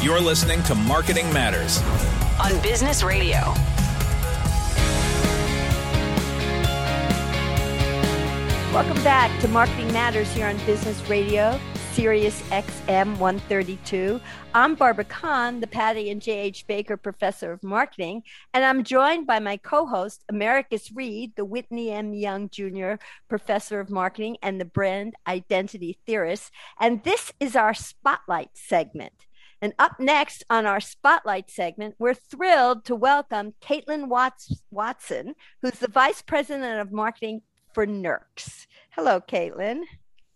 You're listening to Marketing Matters on Business Radio. Welcome back to Marketing Matters here on Business Radio, Sirius XM 132. I'm Barbara Kahn, the Patty and J.H. Baker Professor of Marketing, and I'm joined by my co host, Americus Reed, the Whitney M. Young Jr. Professor of Marketing and the Brand Identity Theorist. And this is our Spotlight segment. And up next on our Spotlight segment, we're thrilled to welcome Katelyn Watts- Watson, who's the Vice President of Marketing for Nurx. Hello, Katelyn.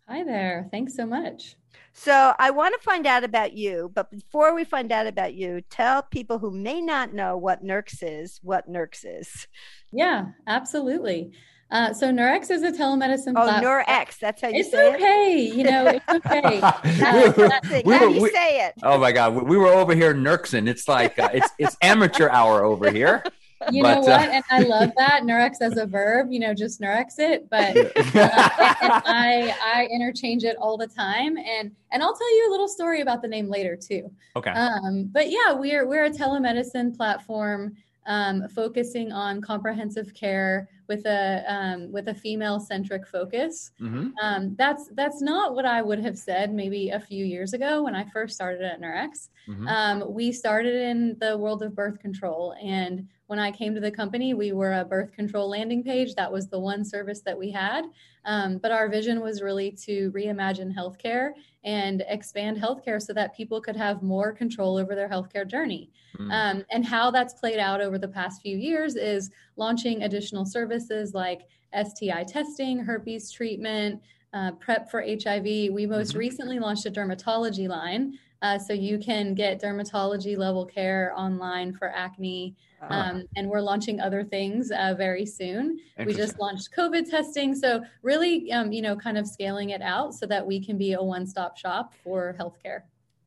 Hi there. Thanks so much. So, I want to find out about you, but before we find out about you, tell people who may not know what Nurx is what Nurx is. Yeah, absolutely. Uh, so Nurx is a telemedicine oh, platform. Nurx, that's how you it's say okay. it? You know, it's okay. we were, how do you say it? Oh my God, we were over here nurxing. It's like uh, it's it's amateur hour over here. You but, know what? Uh, and I love that Nurx as a verb. You know, just Nurx it. But uh, and, and I I interchange it all the time. And and I'll tell you a little story about the name later too. Okay. Um, but yeah, we're we're a telemedicine platform um, focusing on comprehensive care with a um, with a female centric focus. Mm-hmm. Um, that's that's not what I would have said maybe a few years ago when I first started at Nurx. Mm-hmm. Um, we started in the world of birth control, and when I came to the company, we were a birth control landing page. That was the one service that we had. Um, but our vision was really to reimagine healthcare and expand healthcare so that people could have more control over their healthcare journey. Mm. Um, and how that's played out over the past few years is launching additional services like STI testing, herpes treatment, uh, prep for HIV. We most mm-hmm. recently launched a dermatology line. Uh, so you can get dermatology level care online for acne. Um, and we're launching other things uh, very soon. We just launched COVID testing. So really, um, you know, kind of scaling it out so that we can be a one-stop shop for healthcare.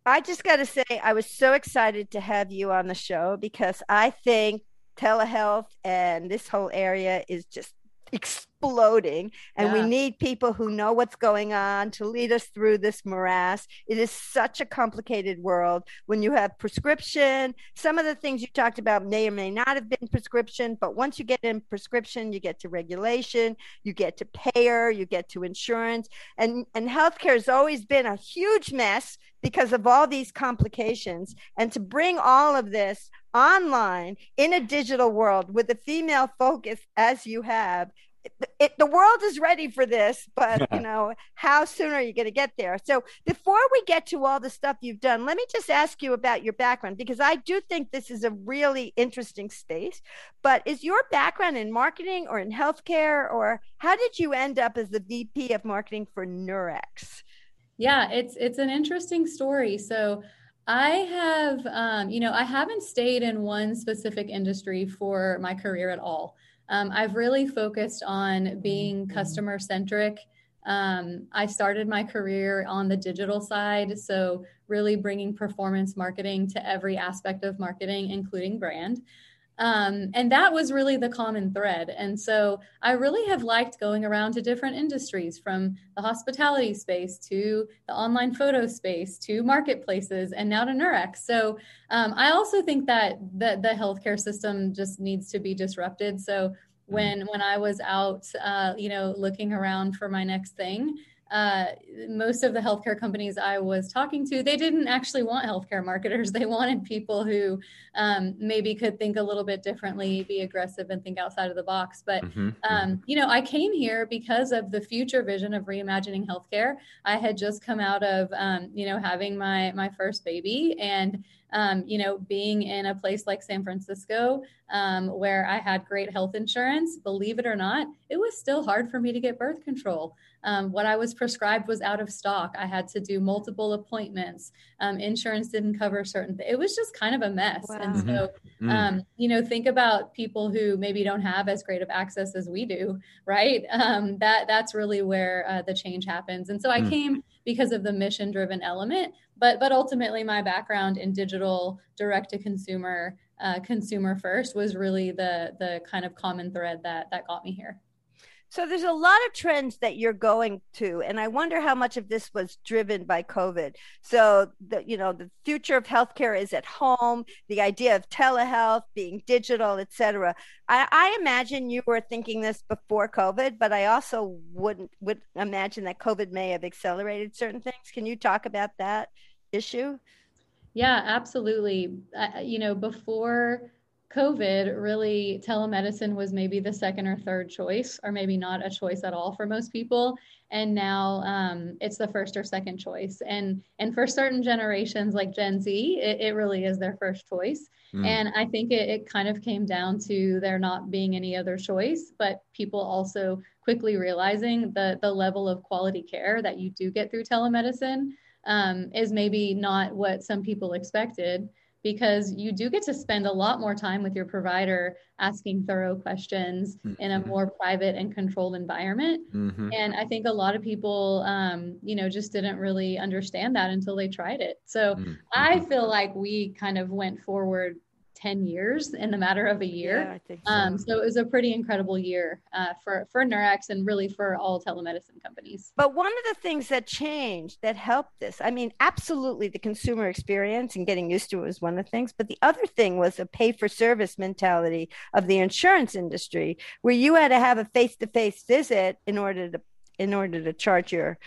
I just got to say, I was so excited to have you on the show because I think telehealth and this whole area is just exploding and yeah. we need people who know what's going on to lead us through this morass. It is such a complicated world. When you have prescription some of the things you talked about may or may not have been prescription but once you get in prescription you get to regulation you get to payer you get to insurance. And and healthcare has always been a huge mess because of all these complications. And to bring all of this online in a digital world with a female focus as you have it, it, the world is ready for this but you know how soon are you going to get there so before we get to all the stuff you've done let me just ask you about your background because i do think this is a really interesting space but is your background in marketing or in healthcare or how did you end up as the vp of marketing for Nurx? yeah it's it's an interesting story so I have, um, you know, I haven't stayed in one specific industry for my career at all. Um, I've really focused on being customer centric. Um, I started my career on the digital side, so really bringing performance marketing to every aspect of marketing, including brand. Um, and that was really the common thread. And so I really have liked going around to different industries from the hospitality space to the online photo space to marketplaces and now to Nurx. So um, I also think that the, the healthcare system just needs to be disrupted. So when when I was out, uh, you know, looking around for my next thing, uh, most of the healthcare companies I was talking to, they didn't actually want healthcare marketers. They wanted people who um, maybe could think a little bit differently, be aggressive, and think outside of the box. But mm-hmm, um, mm-hmm. you know, I came here because of the future vision of reimagining healthcare. I had just come out of um, you know having my my first baby and um, you know, being in a place like San Francisco, um, where I had great health insurance, believe it or not, it was still hard for me to get birth control. Um, what I was prescribed was out of stock. I had to do multiple appointments. Um, insurance didn't cover certain things. It was just kind of a mess. Wow. And so, mm-hmm. Um, you know, think about people who maybe don't have as great of access as we do, right? Um, that that's really where uh, the change happens. And so I mm. came because of the mission driven element but but ultimately my background in digital direct to consumer uh, consumer first was really the the kind of common thread that that got me here So there's a lot of trends that you're going to, and I wonder how much of this was driven by COVID. So the you know the future of healthcare is at home. The idea of telehealth, being digital, etc. I, I imagine you were thinking this before COVID, but I also wouldn't would imagine that COVID may have accelerated certain things. Can you talk about that issue? Yeah, absolutely. Uh, you know, before COVID, really telemedicine was maybe the second or third choice, or maybe not a choice at all for most people. And now um, it's the first or second choice. And and for certain generations like Gen Z, it, it really is their first choice. Mm. And I think it, it kind of came down to there not being any other choice, but people also quickly realizing the the level of quality care that you do get through telemedicine um, is maybe not what some people expected because you do get to spend a lot more time with your provider asking thorough questions mm-hmm. in a more private and controlled environment mm-hmm. and i think a lot of people um, you know just didn't really understand that until they tried it so mm-hmm. i feel like we kind of went forward 10 years in the matter of a year. Yeah, so. Um, so it was a pretty incredible year uh, for, for Nurx and really for all telemedicine companies. But one of the things that changed that helped this, I mean, absolutely the consumer experience and getting used to it was one of the things. But the other thing was a pay for service mentality of the insurance industry where you had to have a face to face visit in order to in order to charge your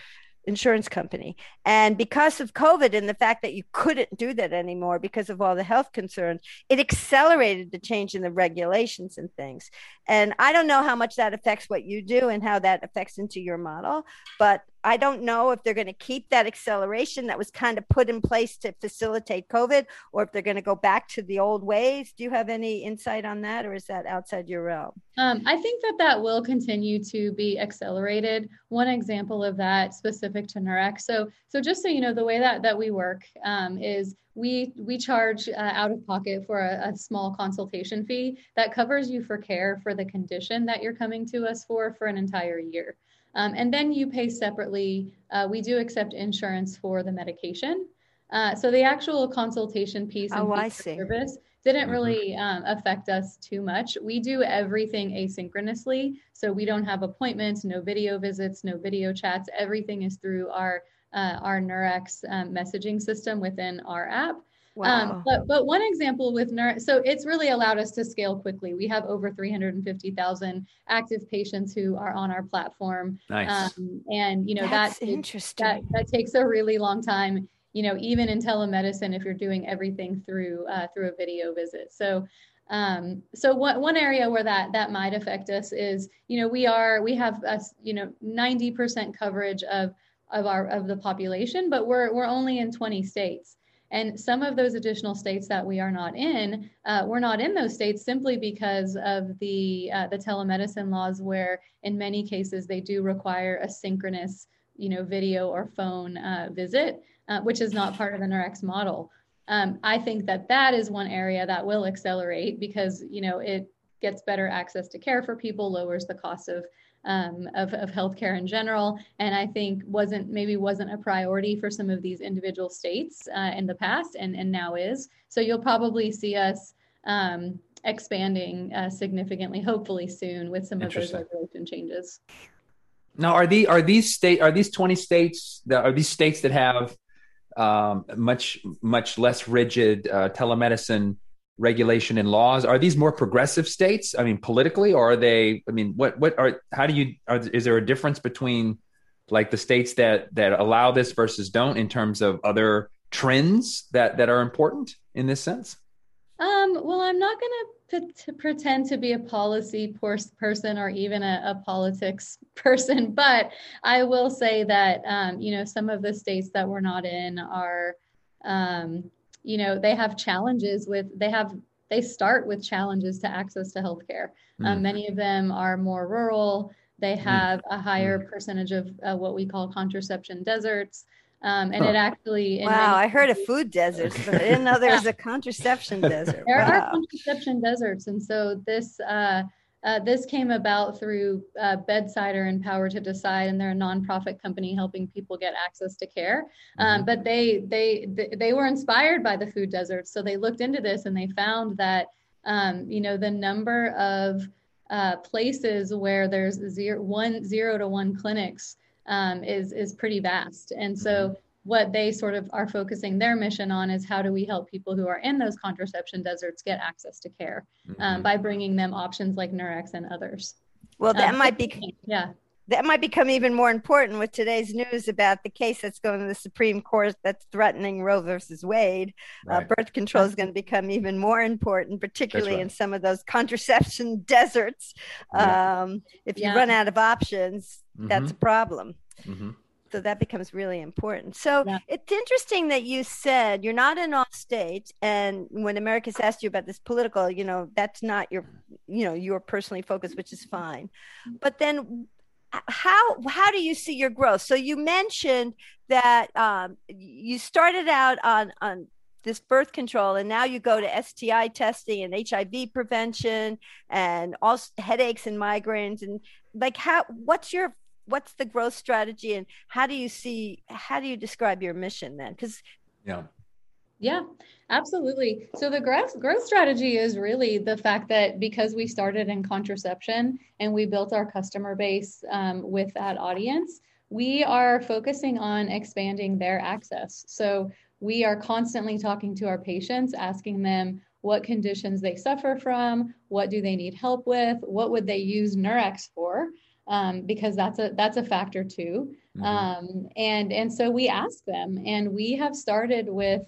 insurance company. And because of COVID and the fact that you couldn't do that anymore because of all the health concerns, it accelerated the change in the regulations and things. And I don't know how much that affects what you do and how that affects into your model, but I don't know if they're going to keep that acceleration that was kind of put in place to facilitate COVID or if they're going to go back to the old ways. Do you have any insight on that or is that outside your realm? Um, I think that that will continue to be accelerated. One example of that specific to Nurx. So, so just so you know, the way that, that we work um, is we we charge uh, out of pocket for a, a, small consultation fee that covers you for care for the condition that you're coming to us for for an entire year. Um, and then you pay separately. Uh, we do accept insurance for the medication. Uh, so the actual consultation piece and oh, service didn't mm-hmm. really um, affect us too much. We do everything asynchronously. So we don't have appointments, no video visits, no video chats. Everything is through our uh, our Nurx um, messaging system within our app. Um, wow. Um, but, but one example with Nurx, so it's really allowed us to scale quickly. We have over 350,000 active patients who are on our platform. Nice. Um, and, you know, That's that, interesting. That, that takes a really long time, you know, even in telemedicine, if you're doing everything through, uh, through a video visit. So, um, so one, one area where that, that might affect us is, you know, we are, we have, a, you know, 90% coverage of, of our, of the population, but we're, we're only in 20 states. And some of those additional states that we are not in, uh, we're not in those states simply because of the uh, the telemedicine laws, where in many cases they do require a synchronous, you know, video or phone uh, visit, uh, which is not part of the Nurx model. Um, I think that that is one area that will accelerate because you know it gets better access to care for people, lowers the cost of um, of, of healthcare in general. And I think wasn't maybe wasn't a priority for some of these individual states uh, in the past and, and now is. So you'll probably see us um, expanding uh, significantly, hopefully soon with some of those regulation changes. Now, are the are these state are these twenty states that are these states that have um, much much less rigid uh, telemedicine regulation and laws. Are these more progressive states? I mean politically or are they i mean what what are how do you are, is there a difference between like the states that that allow this versus don't in terms of other trends that that are important in this sense? Um, well i'm not going to pretend to be a policy person or even a, a politics person but i will say that um, you know some of the states that we're not in are um, you know they have challenges with they have they start with challenges to access to healthcare. Um, mm. Um, many of them are more rural. They mm. have mm. a higher mm. percentage of uh, what we call contraception deserts. Um, and huh. it actually wow i heard of food deserts but i didn't know there was a contraception desert there wow. are contraception deserts and so this uh, uh, this came about through uh, Bedsider and Power to Decide, and they're a nonprofit company helping people get access to care. Um, mm-hmm. But they they they were inspired by the food deserts, so they looked into this and they found that um, you know the number of uh, places where there's zero, one, zero to one clinics um, is, is pretty vast. And so mm-hmm. What they sort of are focusing their mission on is how do we help people who are in those contraception deserts get access to care um, mm-hmm. by bringing them options like Nurx and others. Well, that um, might be yeah that might become even more important with today's news about the case that's going to the Supreme Court that's threatening Roe versus Wade. Uh, right. Uh, birth control is going to become even more important, particularly right. in some of those contraception deserts. Yeah. Um, if you yeah. run out of options, mm-hmm. that's a problem. Mm-hmm. So that becomes really important. So yeah. it's interesting that you said you're not in all states, and when America's asked you about this political, you know, that's not your, you know, your personally focused, which is fine. But then how how do you see your growth? So you mentioned that um, you started out on on this birth control, and now you go to STI testing and HIV prevention, and all headaches and migraines, and like how what's your what's the growth strategy, and how do you see how do you describe your mission then? Because yeah yeah, absolutely. So the growth growth strategy is really the fact that because we started in contraception and we built our customer base um, with that audience, we are focusing on expanding their access. So we are constantly talking to our patients, asking them what conditions they suffer from, what do they need help with, what would they use Nurx for, um, because that's a that's a factor too. Mm-hmm. Um, and and so we ask them, and we have started with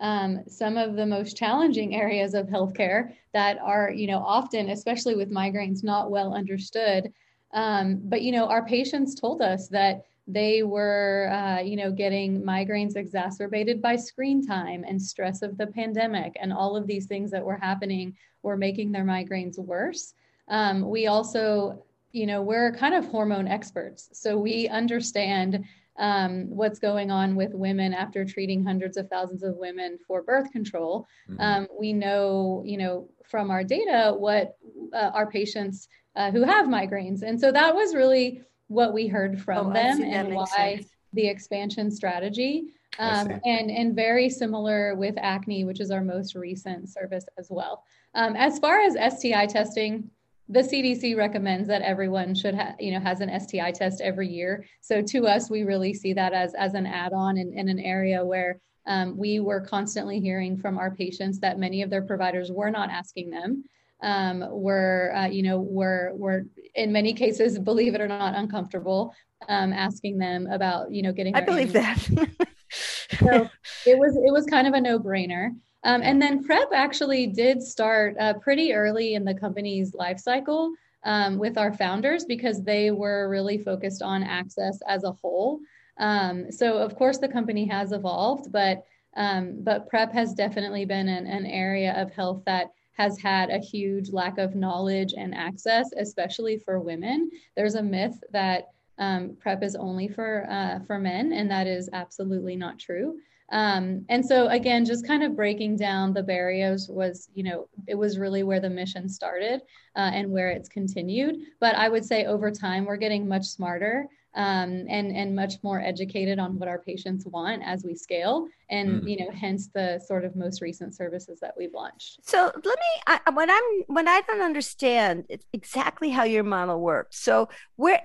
um, some of the most challenging areas of healthcare that are, you know, often, especially with migraines, not well understood. Um, but you know, our patients told us that they were, uh, you know, getting migraines exacerbated by screen time and stress of the pandemic, and all of these things that were happening were making their migraines worse. Um, we also, you know, we're kind of hormone experts, so we understand um, what's going on with women after treating hundreds of thousands of women for birth control. Mm-hmm. Um, we know, you know, from our data what uh, our patients uh, who have migraines, and so that was really what we heard from oh, them and why sense. the expansion strategy. Um, and and very similar with acne, which is our most recent service as well. Um, as far as STI testing, the CDC recommends that everyone should have, you know, has an STI test every year. So to us, we really see that as as an add-on in, in an area where um, we were constantly hearing from our patients that many of their providers were not asking them. Um, were uh, you know were were in many cases, believe it or not, uncomfortable um, asking them about you know getting. I believe that. so it was it was kind of a no-brainer. Um, and then PrEP actually did start uh, pretty early in the company's life cycle um, with our founders because they were really focused on access as a whole. Um, so of course the company has evolved, but um, but PrEP has definitely been an, an area of health that has had a huge lack of knowledge and access, especially for women. There's a myth that um, PrEP is only for uh, for men, and that is absolutely not true. Um, and so again, just kind of breaking down the barriers was, you know, it was really where the mission started uh, and where it's continued. But I would say over time, we're getting much smarter um, and and much more educated on what our patients want as we scale, and mm. you know, hence the sort of most recent services that we've launched. So let me, I, when I'm when I don't understand exactly how your model works. So where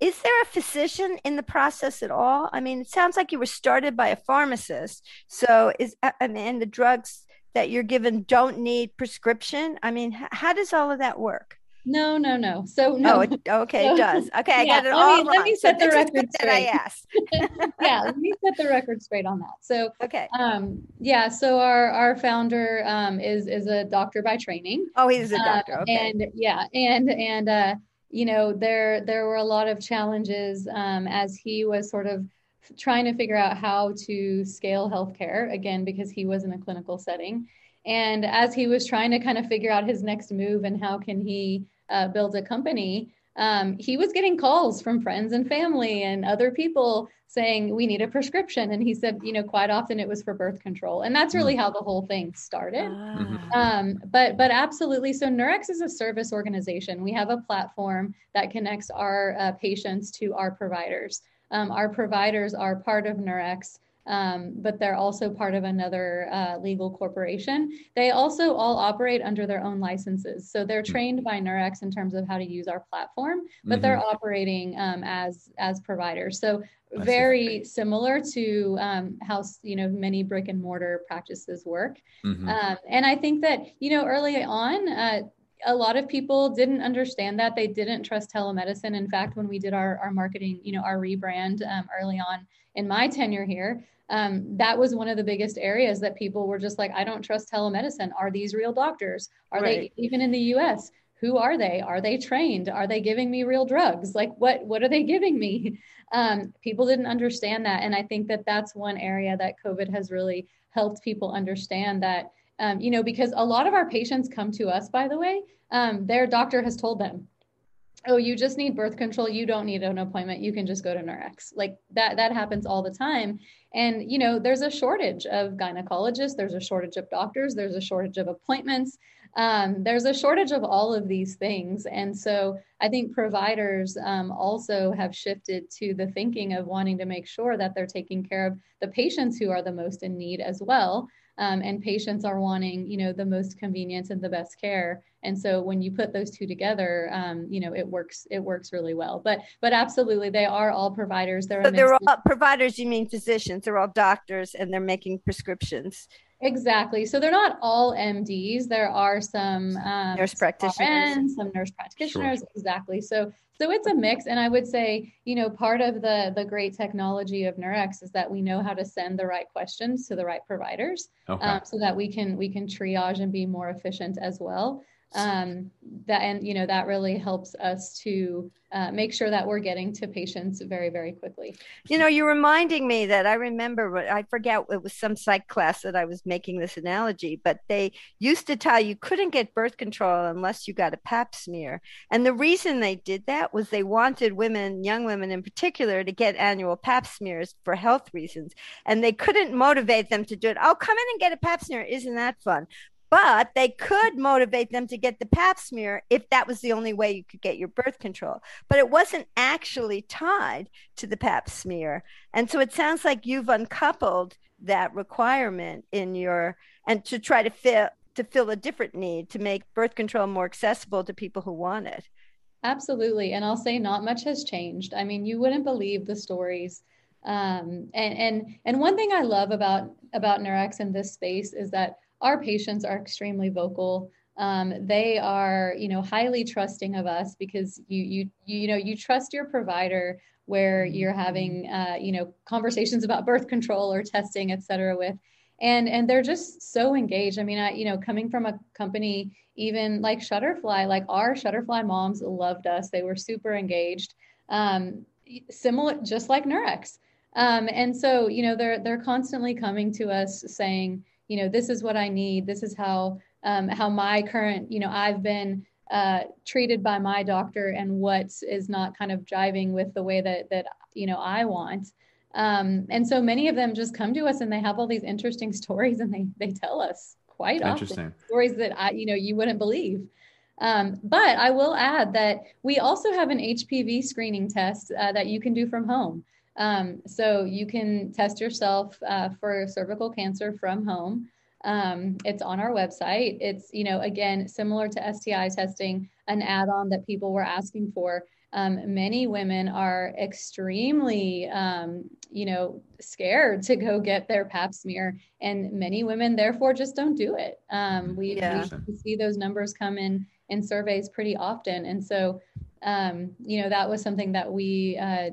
is there a physician in the process at all? I mean, it sounds like you were started by a pharmacist. So is I mean, the drugs that you're given don't need prescription. I mean, how does all of that work? No, no, no. So no. Oh, it, okay, so, it does. Okay, I got it all me, Let me set so the record straight. I asked. yeah, let me set the record straight on that. So okay, um, yeah. So our our founder um, is is a doctor by training. Oh, he's a doctor. Uh, okay. And yeah, and and uh, you know, there there were a lot of challenges um, as he was sort of trying to figure out how to scale healthcare again because he was in a clinical setting, and as he was trying to kind of figure out his next move and how can he uh, build a company, um, he was getting calls from friends and family and other people saying we need a prescription. And he said you know quite often it was for birth control. And that's really mm. how the whole thing started. Ah. um, but but absolutely. So Nurx is a service organization. We have a platform that connects our uh, patients to our providers. Um, our providers are part of Nurx um, but they're also part of another uh, legal corporation. They also all operate under their own licenses. So they're hmm. trained by Nurx in terms of how to use our platform, but mm-hmm. they're operating um, as as providers. So very similar to um, how you know many brick and mortar practices work. Mm-hmm. Um, and I think that you know early on. Uh, a lot of people didn't understand that they didn't trust telemedicine in fact when we did our, our marketing you know our rebrand um, early on in my tenure here um, that was one of the biggest areas that people were just like, I don't trust telemedicine. Are these real doctors? Are right. they even in the US? Who are they? Are they trained? Are they giving me real drugs? Like what what are they giving me? Um, people didn't understand that, and I think that that's one area that COVID has really helped people understand that. Um, you know, because a lot of our patients come to us, by the way, um, their doctor has told them oh you just need birth control. You don't need an appointment. You can just go to Nurx like that that happens all the time. And you know there's a shortage of gynecologists. There's a shortage of doctors. There's a shortage of appointments. Um, there's a shortage of all of these things. And so i think providers um, also have shifted to the thinking of wanting to make sure that they're taking care of the patients who are the most in need as well um, and patients are wanting you know the most convenience and the best care and so when you put those two together um, you know it works it works really well but but absolutely they are all providers they're, so they're all providers you mean physicians they're all doctors and they're making prescriptions Exactly. So they're not all MDs. There are some um, nurse practitioners, RNs, some nurse practitioners. Sure. Exactly. So so it's a mix, and I would say you know part of the the great technology of Nurx is that we know how to send the right questions to the right providers, okay. um, so that we can we can triage and be more efficient as well um, that and you know that really helps us to uh, make sure that we're getting to patients very very quickly. You know you're reminding me that i remember i forget it was some psych class that i was making this analogy but they used to tell you couldn't get birth control unless you got a pap smear. And the reason they did that was they wanted women young women in particular to get annual pap smears for health reasons. And they couldn't motivate them to do it. Oh come in and get a pap smear. Isn't that fun but they could motivate them to get the pap smear if that was the only way you could get your birth control. But it wasn't actually tied to the pap smear. And so it sounds like you've uncoupled that requirement in your and to try to fill to fill a different need to make birth control more accessible to people who want it. Absolutely. And I'll say not much has changed. I mean, you wouldn't believe the stories. Um, and and and one thing I love about about Nurx in this space is that our patients are extremely vocal. Um, they are, you know, highly trusting of us because you, you, you, know, you trust your provider where you're having, uh, you know, conversations about birth control or testing, et cetera, with, and and they're just so engaged. I mean, I, you know, coming from a company even like Shutterfly, like our Shutterfly moms loved us. They were super engaged. Um, similar, just like Nurx. Um, and so, you know, they're they're constantly coming to us saying, you know this is what i need. This is how um, how my current you know i've been uh, treated by my doctor and what is not kind of jiving with the way that that you know i want. Um, and so many of them just come to us and they have all these interesting stories and they they tell us quite often stories that i you know you wouldn't believe. Um, but i will add that we also have an hpv screening test uh, that you can do from home um, so you can test yourself uh, for cervical cancer from home. Um, it's on our website. It's, you know, again, similar to STI testing, an add on that people were asking for. Um, many women are extremely, um, you know, scared to go get their pap smear, and many women therefore just don't do it. Um, we, yeah. we, see those numbers come in in surveys pretty often, and so, um, you know, that was something that we uh,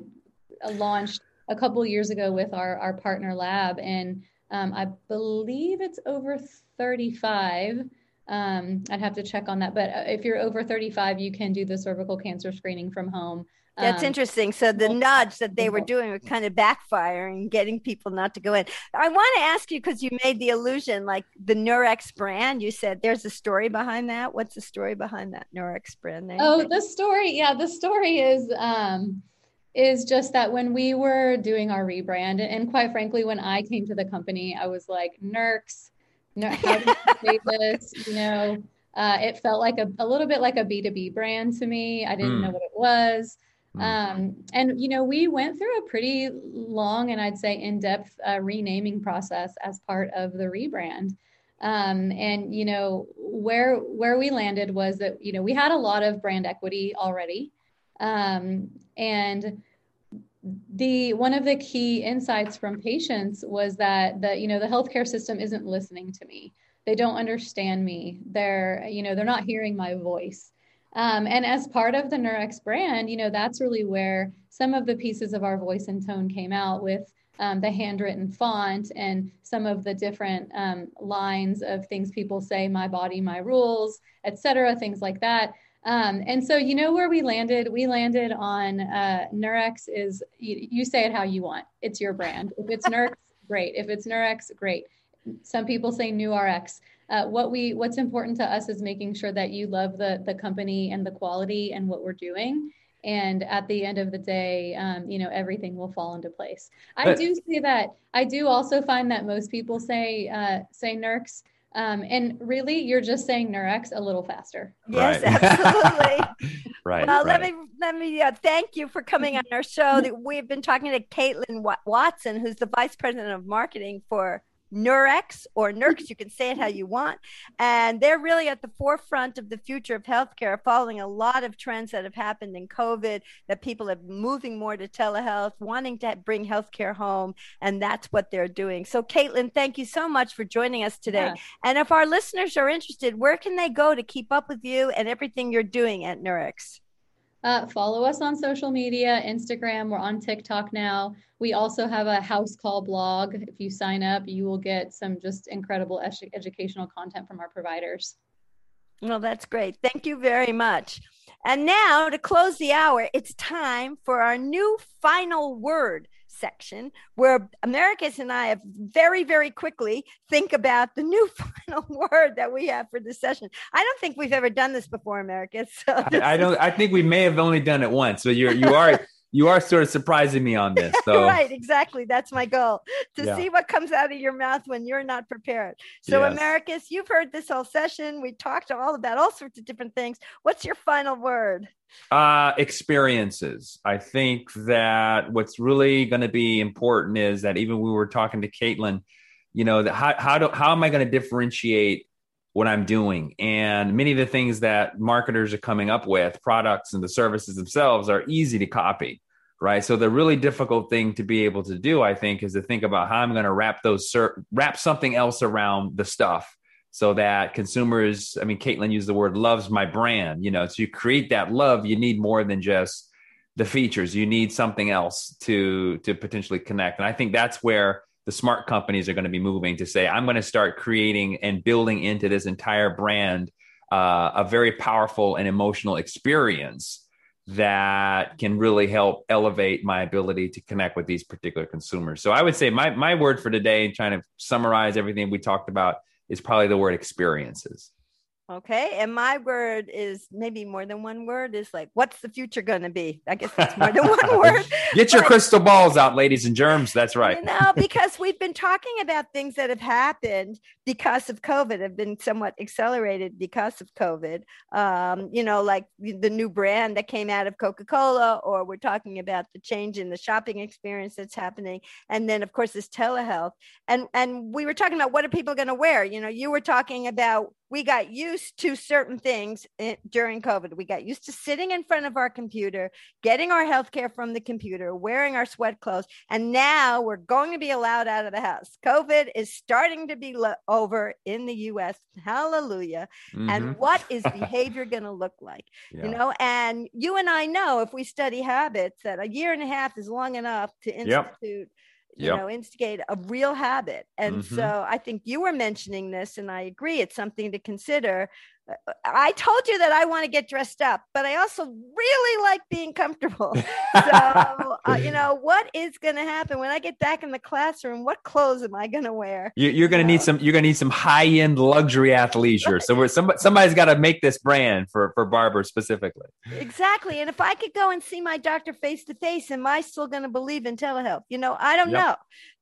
launched a couple years ago with our, our partner lab. And um, I believe it's over 35. Um, I'd have to check on that. But uh, if you're over 35, you can do the cervical cancer screening from home. That's um, interesting. So the nudge that they were doing was kind of backfiring, getting people not to go in. I want to ask you because you made the illusion, like the Nurx brand. You said there's a story behind that. What's the story behind that Nurx brand name? Oh, the story. Yeah, the story is um, is just that when we were doing our rebrand, and quite frankly, when I came to the company, I was like, Nurx, how do you say this? You know, uh, it felt like a, a little bit like a B2B brand to me. I didn't mm. know what it was. Mm-hmm. Um, and you know, we went through a pretty long and I'd say in-depth uh, renaming process as part of the rebrand. Um, and you know, where where we landed was that you know we had a lot of brand equity already, um, and the one of the key insights from patients was that the you know the healthcare system isn't listening to me they don't understand me they're you know they're not hearing my voice um, and as part of the Nurx brand, you know, that's really where some of the pieces of our voice and tone came out with um, the handwritten font and some of the different um, lines of things people say, my body, my rules, etc., things like that. Um, and so, you know where we landed? We landed on uh, Nurx is you, you, say it how you want. It's your brand. If it's Nurx, great. If it's Nurx, great. Some people say New RX uh, what we what's important to us is making sure that you love the the company and the quality and what we're doing and at the end of the day um, you know everything will fall into place i do see that i do also find that most people say uh, say Nurx um, and really you're just saying Nurx a little faster yes right. absolutely right well right. let me let me uh, thank you for coming on our show we've been talking to Katelyn watson who's the vice president of marketing for Nurx or Nurx, mm-hmm. you can say it how you want. And they're really at the forefront of the future of healthcare, following a lot of trends that have happened in COVID, that people are moving more to telehealth, wanting to bring healthcare home. And that's what they're doing. So, Katelyn, thank you so much for joining us today. Yeah. And if our listeners are interested, where can they go to keep up with you and everything you're doing at Nurx? Uh, follow us on social media, Instagram. We're on TikTok now. We also have a house call blog. If you sign up, you will get some just incredible ed- educational content from our providers. Well, that's great. Thank you very much. And now to close the hour, it's time for our new final word section where Americus and I have very, very quickly think about the new final word that we have for this session. I don't think we've ever done this before, Americus. So I, I, don't. I think we may have only done it once. So you're you are you are sort of surprising me on this. So. right, exactly. That's my goal to yeah. see what comes out of your mouth when you're not prepared. So, yes. Americus, you've heard this whole session. We talked all about all sorts of different things. What's your final word? Uh, experiences. I think that what's really going to be important is that even we were talking to Katelyn, you know, that how how do how am I going to differentiate what I'm doing? And many of the things that marketers are coming up with, products and the services themselves, are easy to copy right? So the really difficult thing to be able to do, I think, is to think about how I'm going to wrap those wrap something else around the stuff so that consumers. I mean, Katelyn used the word "loves my brand." You know, to create that love, you need more than just the features. You need something else to to potentially connect, and I think that's where the smart companies are going to be moving to say, I'm going to start creating and building into this entire brand uh, a very powerful and emotional experience that can really help elevate my ability to connect with these particular consumers. So I would say my my word for today, trying to summarize everything we talked about, is probably the word experiences. Okay. And my word is maybe more than one word is like, what's the future going to be? I guess it's more than one word. Get your but, crystal balls out, ladies and germs. That's right. You know, because we've been talking about things that have happened because of COVID, have been somewhat accelerated because of COVID. Um, you know, like the new brand that came out of Coca Cola, or we're talking about the change in the shopping experience that's happening. And then, of course, this telehealth. And, and we were talking about what are people going to wear? You know, you were talking about we got used to certain things in, during COVID. We got used to sitting in front of our computer, getting our healthcare from the computer, wearing our sweat clothes, and now we're going to be allowed out of the house. COVID is starting to be lo- over in the U.S. Hallelujah! Mm-hmm. And what is behavior going to look like? Yeah. You know, and you and I know if we study habits that a year and a half is long enough to institute. Yep you yep. know instigate a real habit and mm-hmm. so i think you were mentioning this and i agree it's something to consider I told you that I want to get dressed up, but I also really like being comfortable. so, uh, you know, what is going to happen when I get back in the classroom? What clothes am I going to wear? You, are going to need some. You're going to need some high end luxury athleisure. so, we're, somebody, somebody's got to make this brand for for Barbara specifically. Exactly. And if I could go and see my doctor face to face, am I still going to believe in telehealth? You know, I don't yep. know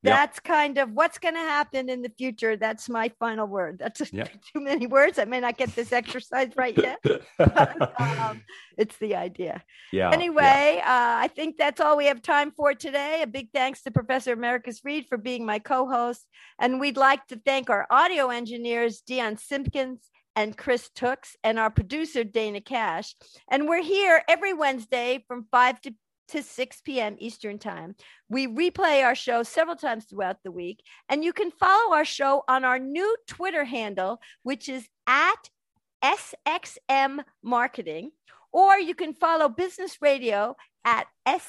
that's yep. kind of what's going to happen in the future. That's my final word. That's yep. too many words. I may not get this exercise right yet. but, um, it's the idea. Yeah. Anyway, yeah. Uh, I think that's all we have time for today. A big thanks to Professor Americus Reed for being my co-host, and we'd like to thank our audio engineers, Dion Simpkins and Chris Tooks, and our producer, Dana Cash. And we're here every Wednesday from 5 to to 6 p.m. Eastern Time. We replay our show several times throughout the week, and you can follow our show on our new Twitter handle, which is at SXM Marketing, or you can follow Business Radio at S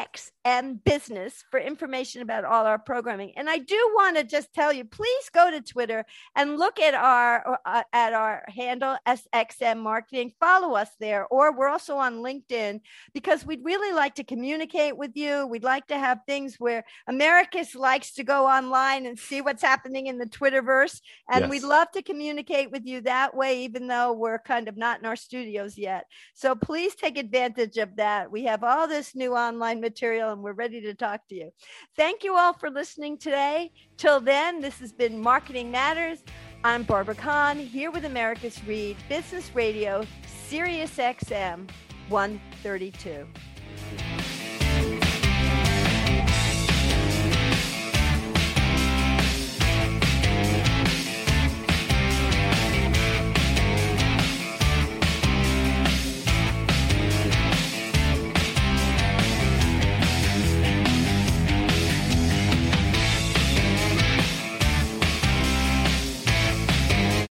XM Business for information about all our programming. And I do want to just tell you, please go to Twitter and look at our uh, at our handle SXM Marketing. Follow us there, or we're also on LinkedIn because we'd really like to communicate with you. We'd like to have things where Americus likes to go online and see what's happening in the Twitterverse, and yes. we'd love to communicate with you that way, even though we're kind of not in our studios yet. So please take advantage of that. We have all this new online material and we're ready to talk to you. Thank you all for listening today. Till then, this has been Marketing Matters. I'm Barbara Kahn here with Americus Reed Business Radio, Sirius XM 132.